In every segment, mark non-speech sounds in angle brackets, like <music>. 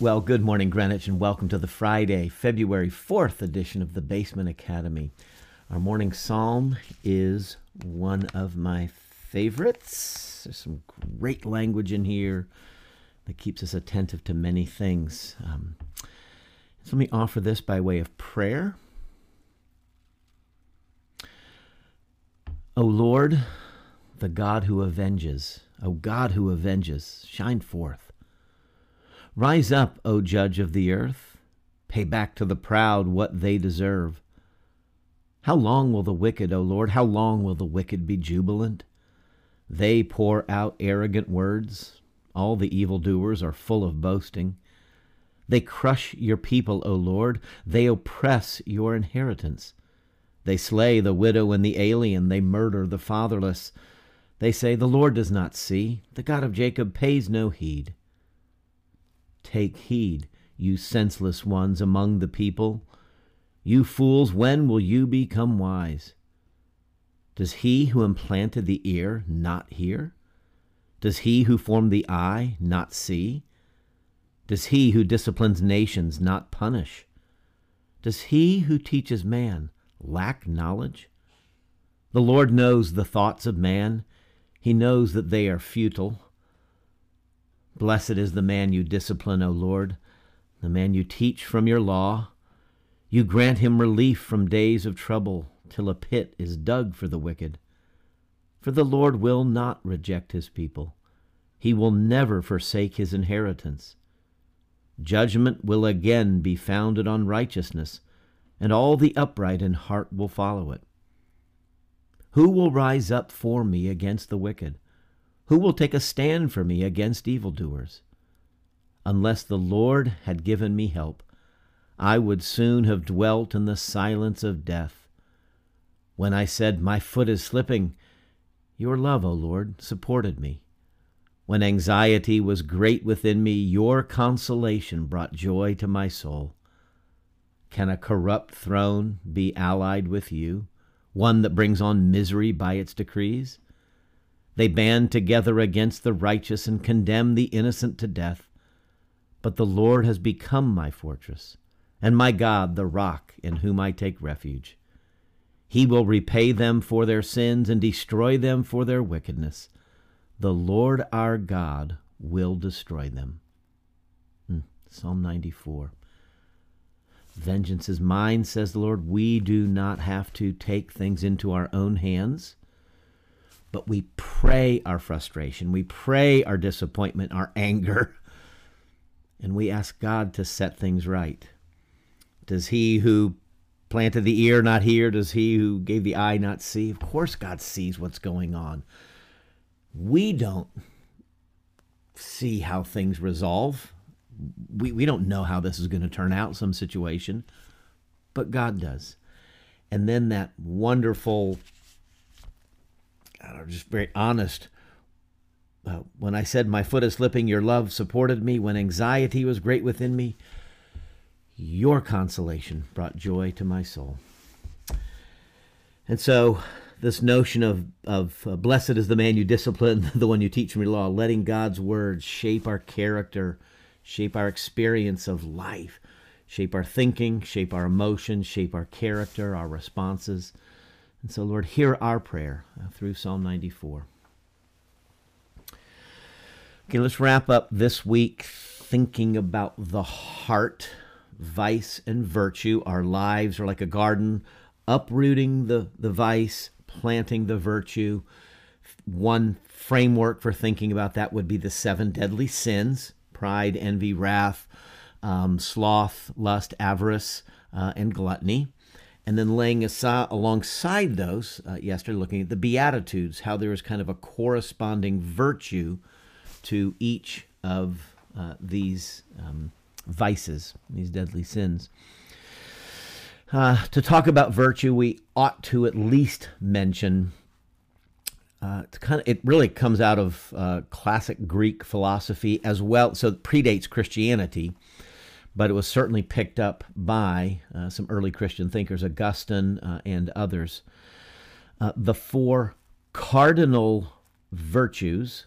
Well, good morning, Greenwich, and welcome to the Friday, February 4th edition of the Basement Academy. Our morning psalm is one of my favorites. There's some great language in here that keeps us attentive to many things. Um, so let me offer this by way of prayer. O Lord, the God who avenges, O God who avenges, shine forth. Rise up, O judge of the earth. Pay back to the proud what they deserve. How long will the wicked, O Lord, how long will the wicked be jubilant? They pour out arrogant words. All the evildoers are full of boasting. They crush your people, O Lord. They oppress your inheritance. They slay the widow and the alien. They murder the fatherless. They say, The Lord does not see. The God of Jacob pays no heed. Take heed, you senseless ones among the people. You fools, when will you become wise? Does he who implanted the ear not hear? Does he who formed the eye not see? Does he who disciplines nations not punish? Does he who teaches man lack knowledge? The Lord knows the thoughts of man. He knows that they are futile. Blessed is the man you discipline, O Lord, the man you teach from your law. You grant him relief from days of trouble, till a pit is dug for the wicked. For the Lord will not reject his people. He will never forsake his inheritance. Judgment will again be founded on righteousness, and all the upright in heart will follow it. Who will rise up for me against the wicked? Who will take a stand for me against evildoers? Unless the Lord had given me help, I would soon have dwelt in the silence of death. When I said, My foot is slipping, your love, O Lord, supported me. When anxiety was great within me, your consolation brought joy to my soul. Can a corrupt throne be allied with you, one that brings on misery by its decrees? They band together against the righteous and condemn the innocent to death. But the Lord has become my fortress, and my God the rock in whom I take refuge. He will repay them for their sins and destroy them for their wickedness. The Lord our God will destroy them. Hmm. Psalm 94. Vengeance is mine, says the Lord. We do not have to take things into our own hands but we pray our frustration, we pray our disappointment, our anger, <laughs> and we ask God to set things right. Does he who planted the ear not hear? Does he who gave the eye not see? Of course, God sees what's going on. We don't see how things resolve. We, we don't know how this is going to turn out, some situation, but God does. And then that wonderful just very honest. Uh, when I said, My foot is slipping, your love supported me. When anxiety was great within me, your consolation brought joy to my soul. And so, this notion of, of uh, blessed is the man you discipline, <laughs> the one you teach from your law, letting God's words shape our character, shape our experience of life, shape our thinking, shape our emotions, shape our character, our responses. And so, Lord, hear our prayer uh, through Psalm 94. Okay, let's wrap up this week thinking about the heart, vice, and virtue. Our lives are like a garden, uprooting the, the vice, planting the virtue. One framework for thinking about that would be the seven deadly sins pride, envy, wrath, um, sloth, lust, avarice, uh, and gluttony and then laying aside alongside those uh, yesterday looking at the beatitudes how there is kind of a corresponding virtue to each of uh, these um, vices these deadly sins. Uh, to talk about virtue we ought to at least mention uh, kind of, it really comes out of uh, classic Greek philosophy as well, so it predates Christianity but it was certainly picked up by uh, some early Christian thinkers, Augustine uh, and others. Uh, the four cardinal virtues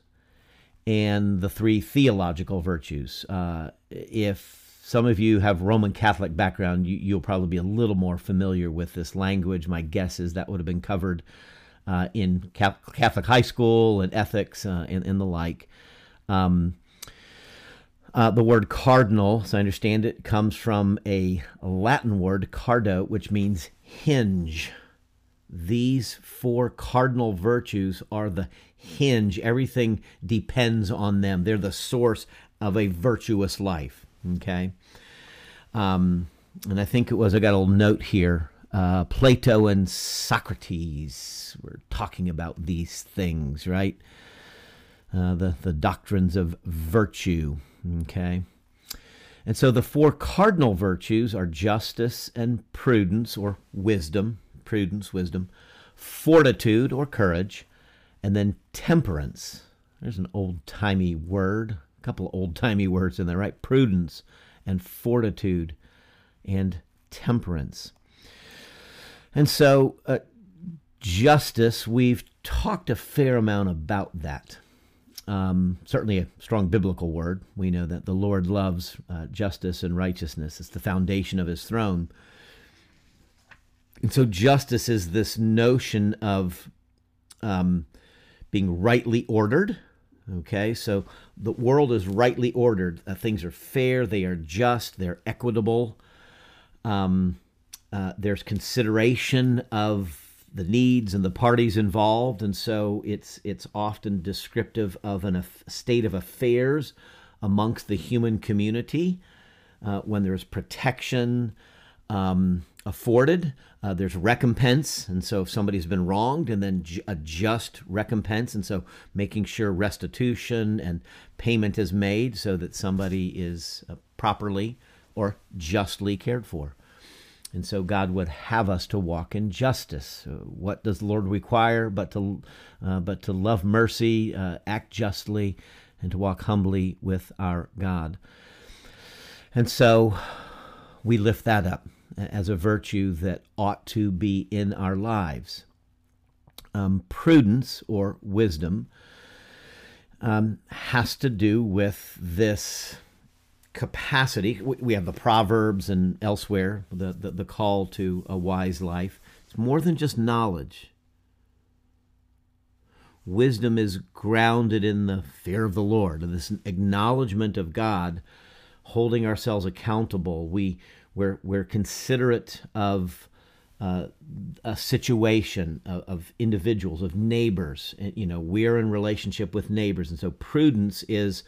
and the three theological virtues. Uh, if some of you have Roman Catholic background, you, will probably be a little more familiar with this language. My guess is that would have been covered uh, in Catholic high school and ethics uh, and, and, the like. Um, uh, the word cardinal, as I understand it, comes from a Latin word, cardo, which means hinge. These four cardinal virtues are the hinge. Everything depends on them. They're the source of a virtuous life. Okay. Um, and I think it was, I got a little note here. Uh, Plato and Socrates were talking about these things, right? Uh, the, the doctrines of virtue. Okay. And so the four cardinal virtues are justice and prudence or wisdom, prudence, wisdom, fortitude or courage, and then temperance. There's an old timey word, a couple old timey words in there, right? Prudence and fortitude and temperance. And so, uh, justice, we've talked a fair amount about that. Um, certainly a strong biblical word. We know that the Lord loves uh, justice and righteousness, it's the foundation of his throne. And so, justice is this notion of um, being rightly ordered. Okay, so the world is rightly ordered. Uh, things are fair, they are just, they're equitable. Um, uh, there's consideration of the needs and the parties involved, and so it's it's often descriptive of an, a state of affairs amongst the human community uh, when there's protection um, afforded. Uh, there's recompense, and so if somebody's been wronged, and then ju- a just recompense, and so making sure restitution and payment is made so that somebody is uh, properly or justly cared for. And so God would have us to walk in justice. Uh, what does the Lord require? But to, uh, but to love mercy, uh, act justly, and to walk humbly with our God. And so we lift that up as a virtue that ought to be in our lives. Um, prudence or wisdom um, has to do with this capacity. We have the Proverbs and elsewhere, the, the, the call to a wise life. It's more than just knowledge. Wisdom is grounded in the fear of the Lord, this acknowledgement of God, holding ourselves accountable. We, we're, we're considerate of uh, a situation of, of, individuals, of neighbors. You know, we're in relationship with neighbors. And so prudence is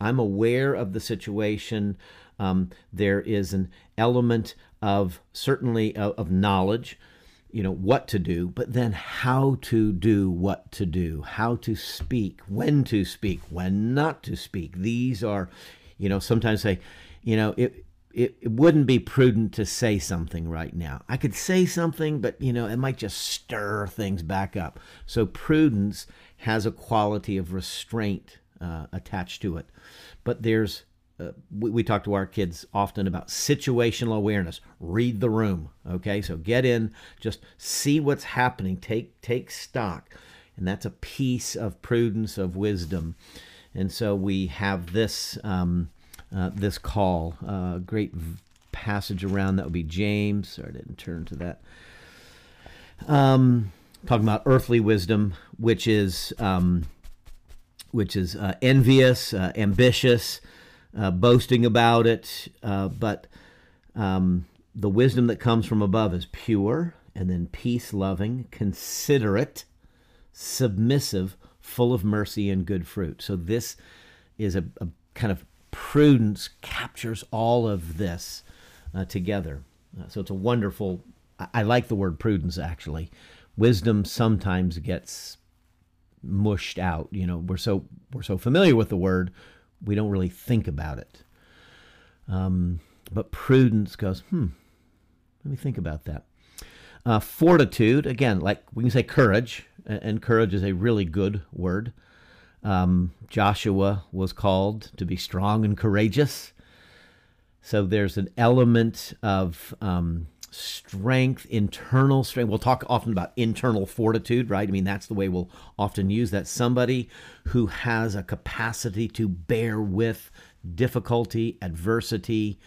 I'm aware of the situation. Um, there is an element of certainly of, of knowledge, you know, what to do, but then how to do what to do, how to speak, when to speak, when not to speak. These are, you know, sometimes say, you know, it, it, it wouldn't be prudent to say something right now. I could say something, but you know, it might just stir things back up. So prudence has a quality of restraint uh, attached to it. But there's uh, we, we, talk to our kids often about situational awareness. Read the room, okay? So get in, just see what's happening, take take stock, and that's a piece of prudence of wisdom. And so we have this um, uh, this call, uh, great passage around that would be James. Sorry, I didn't turn to that. Um, talking about earthly wisdom, which is um, which is uh, envious, uh, ambitious, uh, boasting about it. Uh, but um, the wisdom that comes from above is pure, and then peace loving, considerate, submissive, full of mercy and good fruit. So this is a, a kind of prudence captures all of this uh, together. So it's a wonderful. I, I like the word prudence actually. Wisdom sometimes gets mushed out. You know, we're so we're so familiar with the word, we don't really think about it. Um, but prudence goes, hmm. Let me think about that. Uh, fortitude, again, like we can say courage, and courage is a really good word. Um, Joshua was called to be strong and courageous. So there's an element of um, strength, internal strength. We'll talk often about internal fortitude, right? I mean, that's the way we'll often use that. Somebody who has a capacity to bear with difficulty, adversity.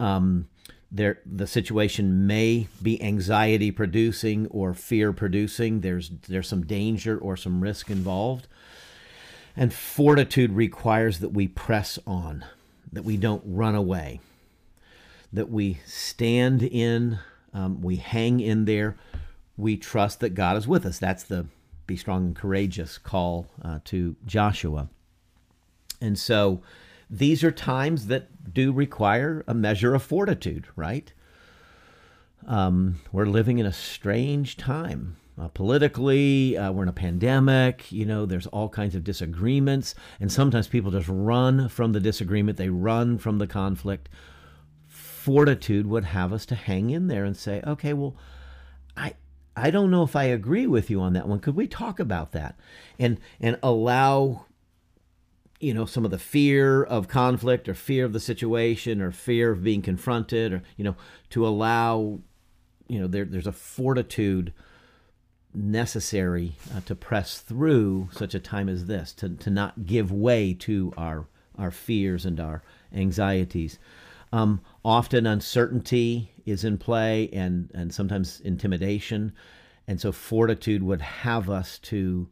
Um, there, the situation may be anxiety producing or fear producing. There's there's some danger or some risk involved. And fortitude requires that we press on, that we don't run away, that we stand in, um, we hang in there, we trust that God is with us. That's the be strong and courageous call uh, to Joshua. And so these are times that do require a measure of fortitude, right? Um, we're living in a strange time. Uh, politically, uh, we're in a pandemic. You know, there's all kinds of disagreements, and sometimes people just run from the disagreement. They run from the conflict. Fortitude would have us to hang in there and say, "Okay, well, I I don't know if I agree with you on that one. Could we talk about that?" And and allow you know some of the fear of conflict or fear of the situation or fear of being confronted or you know to allow you know there, there's a fortitude necessary uh, to press through such a time as this, to, to not give way to our, our fears and our anxieties. Um, often uncertainty is in play and, and sometimes intimidation. And so fortitude would have us to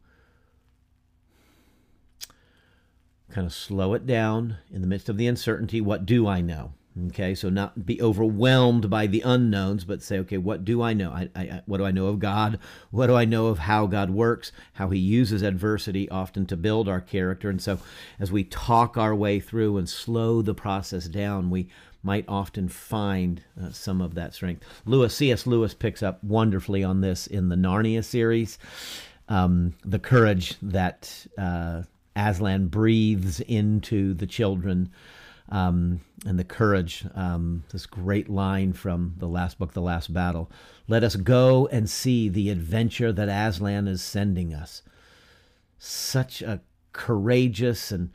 kind of slow it down in the midst of the uncertainty. What do I know? Okay, so not be overwhelmed by the unknowns, but say, okay, what do I know? I, I, what do I know of God? What do I know of how God works? How He uses adversity often to build our character. And so, as we talk our way through and slow the process down, we might often find uh, some of that strength. Lewis C.S. Lewis picks up wonderfully on this in the Narnia series. Um, the courage that uh, Aslan breathes into the children um, and the courage. Um, this great line from the last book, The Last Battle. Let us go and see the adventure that Aslan is sending us. Such a courageous and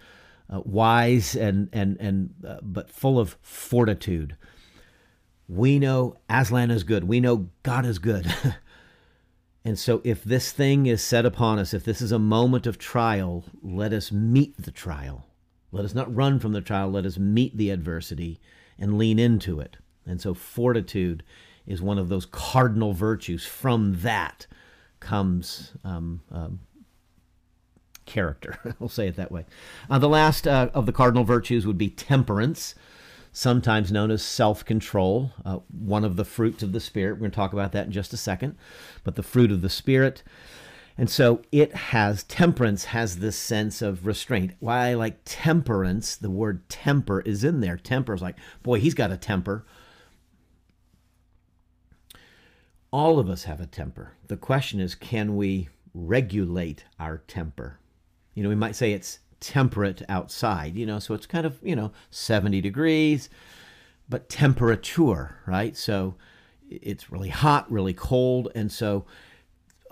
uh, wise and and and uh, but full of fortitude. We know Aslan is good. We know God is good. <laughs> and so if this thing is set upon us, if this is a moment of trial, let us meet the trial let us not run from the trial. Let us meet the adversity and lean into it. And so, fortitude is one of those cardinal virtues. From that comes um, um, character. <laughs> we'll say it that way. Uh, the last uh, of the cardinal virtues would be temperance, sometimes known as self control, uh, one of the fruits of the Spirit. We're going to talk about that in just a second. But the fruit of the Spirit. And so it has, temperance has this sense of restraint. Why I like temperance, the word temper is in there. Temper is like, boy, he's got a temper. All of us have a temper. The question is, can we regulate our temper? You know, we might say it's temperate outside, you know, so it's kind of, you know, 70 degrees, but temperature, right? So it's really hot, really cold. And so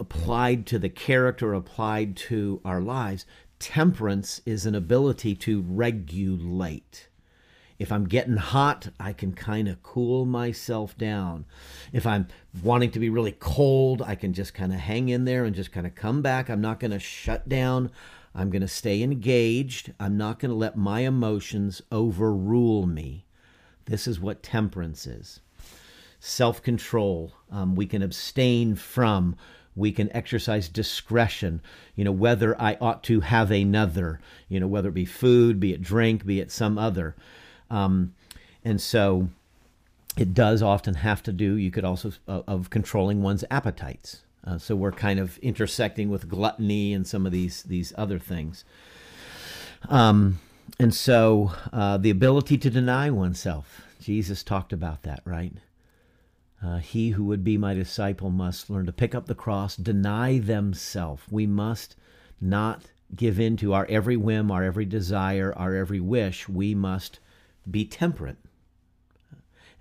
applied to the character, applied to our lives, temperance is an ability to regulate. If I'm getting hot, I can kind of cool myself down. If I'm wanting to be really cold, I can just kind of hang in there and just kind of come back. I'm not going to shut down. I'm going to stay engaged. I'm not going to let my emotions overrule me. This is what temperance is self control. Um, we can abstain from we can exercise discretion, you know, whether I ought to have another, you know, whether it be food, be it drink, be it some other. Um, and so it does often have to do, you could also, uh, of controlling one's appetites. Uh, so we're kind of intersecting with gluttony and some of these, these other things. Um, and so uh, the ability to deny oneself, Jesus talked about that, right? Uh, he who would be my disciple must learn to pick up the cross, deny themselves. We must not give in to our every whim, our every desire, our every wish. We must be temperate.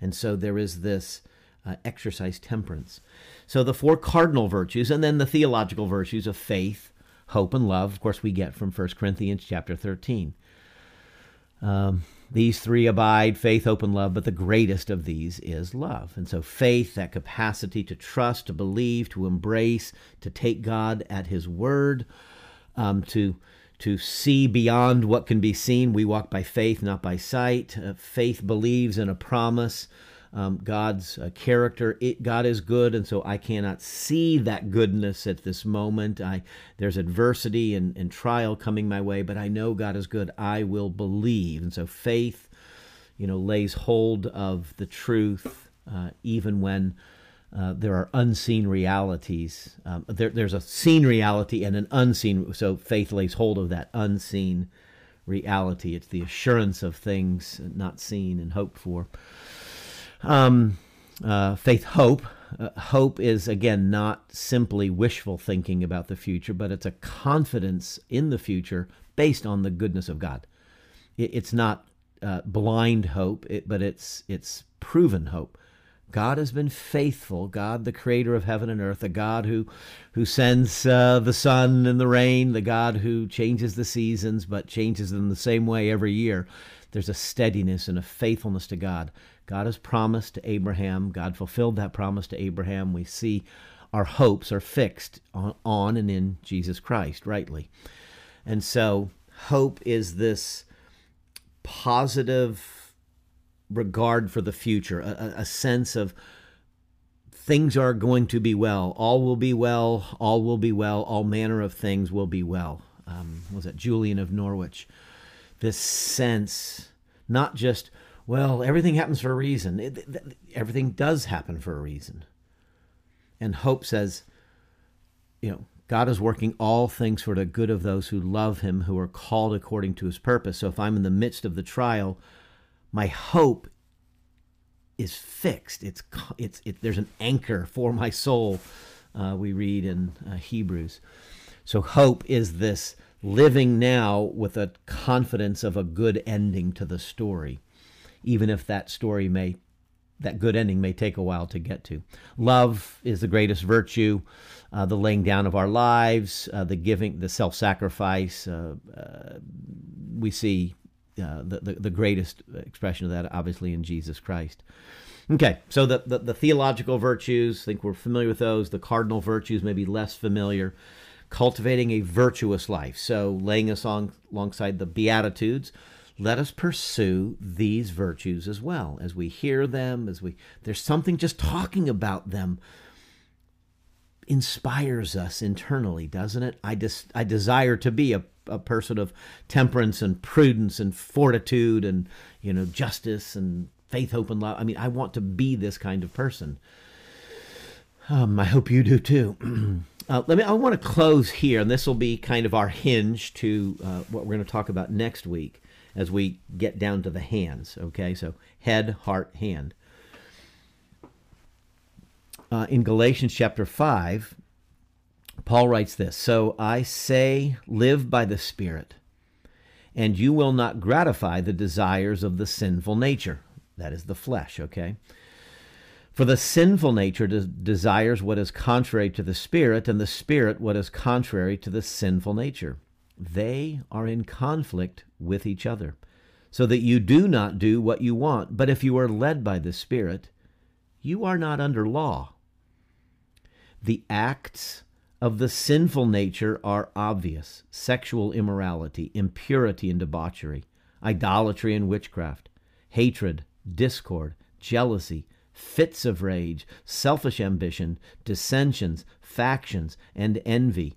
And so there is this uh, exercise temperance. So the four cardinal virtues, and then the theological virtues of faith, hope, and love, of course, we get from 1 Corinthians chapter 13. Um, these three abide faith, hope, and love, but the greatest of these is love. And so, faith, that capacity to trust, to believe, to embrace, to take God at His word, um, to to see beyond what can be seen. We walk by faith, not by sight. Uh, faith believes in a promise. Um, God's uh, character. It, God is good, and so I cannot see that goodness at this moment. I there's adversity and, and trial coming my way, but I know God is good. I will believe, and so faith, you know, lays hold of the truth uh, even when uh, there are unseen realities. Um, there, there's a seen reality and an unseen. So faith lays hold of that unseen reality. It's the assurance of things not seen and hoped for. Um, uh, faith, hope. Uh, hope is again not simply wishful thinking about the future, but it's a confidence in the future based on the goodness of God. It, it's not uh, blind hope, it, but it's it's proven hope. God has been faithful. God, the creator of heaven and earth, the God who, who sends uh, the sun and the rain, the God who changes the seasons but changes them the same way every year. There's a steadiness and a faithfulness to God. God has promised to Abraham. God fulfilled that promise to Abraham. We see our hopes are fixed on, on and in Jesus Christ, rightly. And so, hope is this positive regard for the future, a, a sense of things are going to be well. All will be well. All will be well. All manner of things will be well. Um, was that Julian of Norwich? This sense, not just, well, everything happens for a reason. It, everything does happen for a reason. And hope says, you know, God is working all things for the good of those who love him, who are called according to his purpose. So if I'm in the midst of the trial, my hope is fixed. It's it's it, there's an anchor for my soul. Uh, we read in uh, Hebrews. So hope is this living now with a confidence of a good ending to the story, even if that story may that good ending may take a while to get to. Love is the greatest virtue, uh, the laying down of our lives, uh, the giving, the self sacrifice. Uh, uh, we see uh, the, the, the greatest expression of that, obviously, in Jesus Christ. Okay, so the, the, the theological virtues, I think we're familiar with those. The cardinal virtues, maybe less familiar. Cultivating a virtuous life. So, laying us on alongside the Beatitudes, let us pursue these virtues as well as we hear them, as we there's something just talking about them inspires us internally, doesn't it? I just I desire to be a a person of temperance and prudence and fortitude and you know justice and faith, hope, and love. I mean, I want to be this kind of person. Um, I hope you do too. <clears throat> uh, let me. I want to close here, and this will be kind of our hinge to uh, what we're going to talk about next week as we get down to the hands. Okay, so head, heart, hand. Uh, in Galatians chapter five, Paul writes this So I say, live by the Spirit, and you will not gratify the desires of the sinful nature. That is the flesh, okay? For the sinful nature de- desires what is contrary to the Spirit, and the Spirit what is contrary to the sinful nature. They are in conflict with each other, so that you do not do what you want. But if you are led by the Spirit, you are not under law. The acts of the sinful nature are obvious sexual immorality, impurity and debauchery, idolatry and witchcraft, hatred, discord, jealousy, fits of rage, selfish ambition, dissensions, factions, and envy,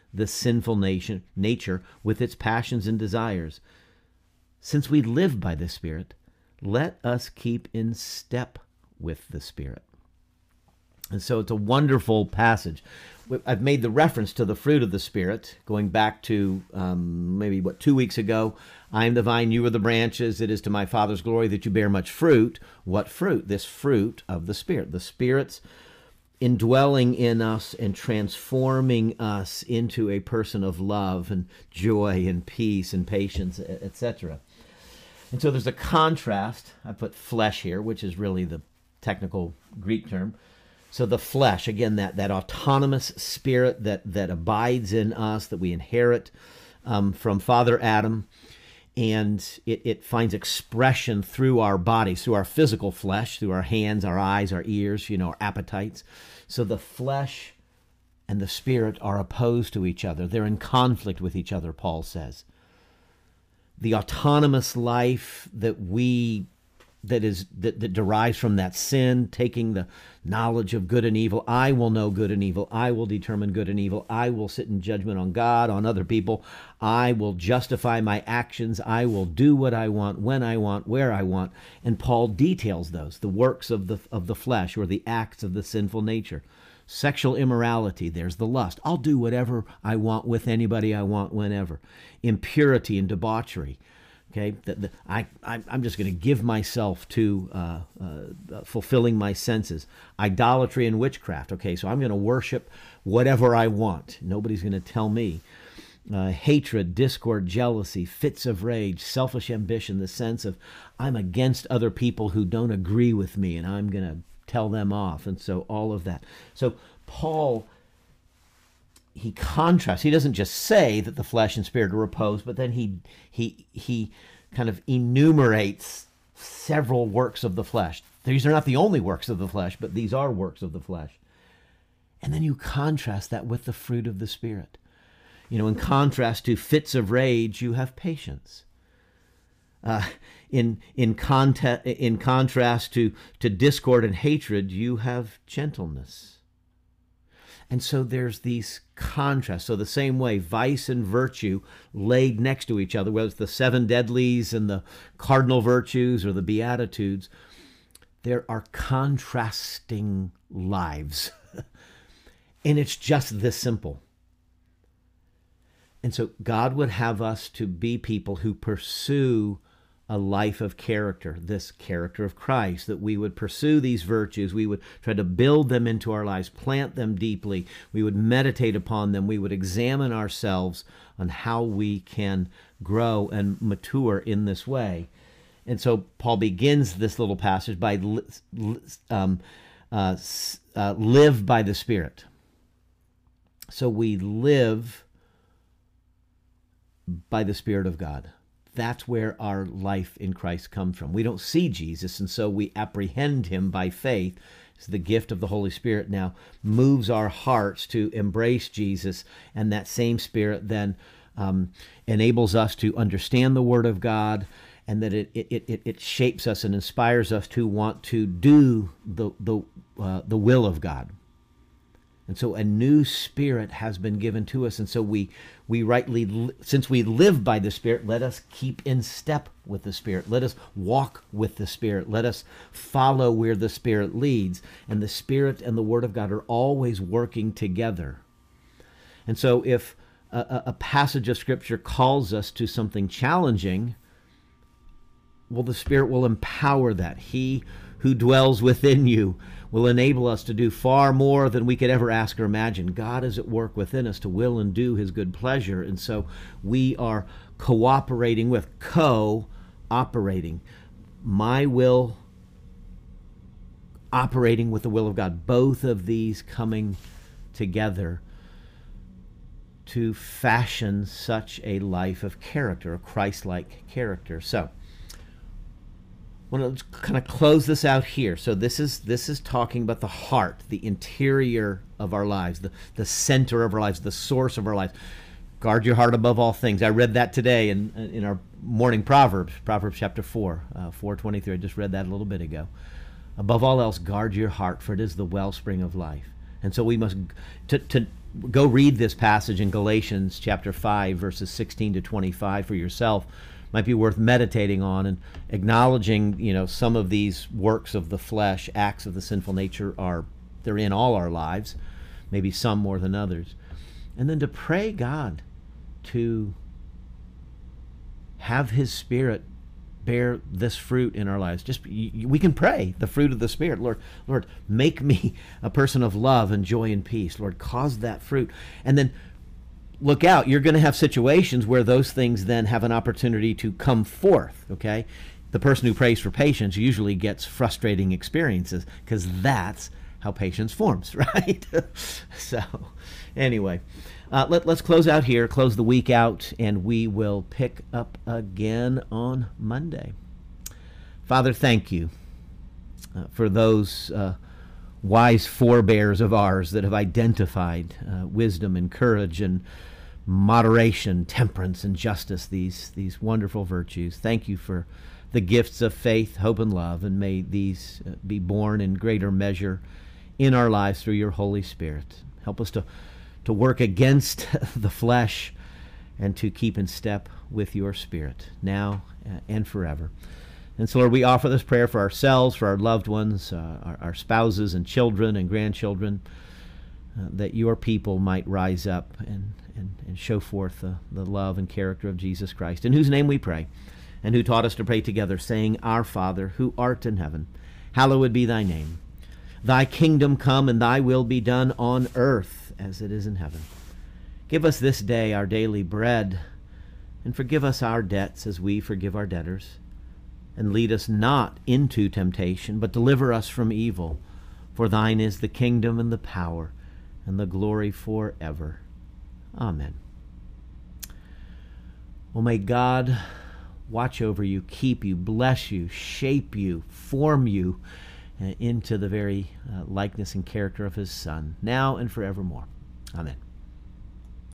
the sinful nation, nature with its passions and desires. Since we live by the Spirit, let us keep in step with the Spirit. And so it's a wonderful passage. I've made the reference to the fruit of the Spirit, going back to um, maybe what two weeks ago. I am the vine, you are the branches. It is to my Father's glory that you bear much fruit. What fruit? This fruit of the Spirit. The Spirit's indwelling in us and transforming us into a person of love and joy and peace and patience, etc. And so there's a contrast. I put flesh here, which is really the technical Greek term so the flesh, again, that, that autonomous spirit that, that abides in us, that we inherit um, from Father Adam, and it, it finds expression through our bodies, through our physical flesh, through our hands, our eyes, our ears, you know, our appetites. So the flesh and the spirit are opposed to each other. They're in conflict with each other, Paul says. The autonomous life that we that is that, that derives from that sin taking the knowledge of good and evil. I will know good and evil. I will determine good and evil. I will sit in judgment on god on other people. I will justify my actions. I will do what i want when i want where i want. And paul details those the works of the of the flesh or the acts of the sinful nature. Sexual immorality there's the lust. I'll do whatever i want with anybody i want whenever. Impurity and debauchery Okay, the, the, I, I, am just going to give myself to uh, uh, fulfilling my senses. Idolatry and witchcraft. Okay, so I'm going to worship whatever I want. Nobody's going to tell me. Uh, hatred, discord, jealousy, fits of rage, selfish ambition, the sense of I'm against other people who don't agree with me and I'm going to tell them off. And so all of that. So Paul he contrasts. He doesn't just say that the flesh and spirit are opposed, but then he he he kind of enumerates several works of the flesh. These are not the only works of the flesh, but these are works of the flesh. And then you contrast that with the fruit of the spirit. You know, in contrast to fits of rage, you have patience. Uh, in in, conte- in contrast to, to discord and hatred, you have gentleness. And so there's these contrasts. So the same way, vice and virtue laid next to each other, whether it's the seven deadlies and the cardinal virtues or the beatitudes, there are contrasting lives. <laughs> and it's just this simple. And so God would have us to be people who pursue a life of character, this character of Christ, that we would pursue these virtues, we would try to build them into our lives, plant them deeply, we would meditate upon them, we would examine ourselves on how we can grow and mature in this way. And so Paul begins this little passage by um, uh, uh, live by the Spirit. So we live by the Spirit of God that's where our life in Christ comes from. We don't see Jesus, and so we apprehend him by faith. It's the gift of the Holy Spirit now moves our hearts to embrace Jesus, and that same Spirit then um, enables us to understand the Word of God, and that it, it, it, it shapes us and inspires us to want to do the, the, uh, the will of God. And so a new spirit has been given to us. And so we, we rightly, since we live by the Spirit, let us keep in step with the Spirit. Let us walk with the Spirit. Let us follow where the Spirit leads. And the Spirit and the Word of God are always working together. And so if a, a passage of Scripture calls us to something challenging, well, the Spirit will empower that. He who dwells within you will enable us to do far more than we could ever ask or imagine. God is at work within us to will and do his good pleasure. And so we are cooperating with, co operating. My will operating with the will of God. Both of these coming together to fashion such a life of character, a Christ like character. So, want to kind of close this out here. So this is this is talking about the heart, the interior of our lives, the the center of our lives, the source of our lives. Guard your heart above all things. I read that today in in our morning proverbs, Proverbs chapter four, uh, four twenty three. I just read that a little bit ago. Above all else, guard your heart, for it is the wellspring of life. And so we must to to go read this passage in Galatians chapter five, verses sixteen to twenty five for yourself might be worth meditating on and acknowledging, you know, some of these works of the flesh, acts of the sinful nature are they're in all our lives, maybe some more than others. And then to pray God to have His Spirit bear this fruit in our lives. Just we can pray the fruit of the Spirit. Lord, Lord, make me a person of love and joy and peace. Lord, cause that fruit. And then look out, you're going to have situations where those things then have an opportunity to come forth, okay? The person who prays for patience usually gets frustrating experiences because that's how patience forms, <laughs> right? so, anyway, uh, let, let's close out here, close the week out, and we will pick up again on Monday. Father, thank you uh, for those uh, wise forebears of ours that have identified uh, wisdom and courage and moderation, temperance, and justice, these, these wonderful virtues. Thank you for the gifts of faith, hope, and love, and may these uh, be born in greater measure in our lives through your Holy Spirit. Help us to to work against <laughs> the flesh and to keep in step with your spirit now uh, and forever. And so, Lord, we offer this prayer for ourselves, for our loved ones, uh, our, our, spouses and children and grandchildren, uh, that your people might rise up and, and, and show forth the, the love and character of Jesus Christ, in whose name we pray, and who taught us to pray together, saying, Our Father, who art in heaven, hallowed be thy name. Thy kingdom come, and thy will be done on earth as it is in heaven. Give us this day our daily bread, and forgive us our debts as we forgive our debtors. And lead us not into temptation, but deliver us from evil. For thine is the kingdom and the power and the glory forever. Amen. Well, may God watch over you, keep you, bless you, shape you, form you uh, into the very uh, likeness and character of his Son, now and forevermore. Amen.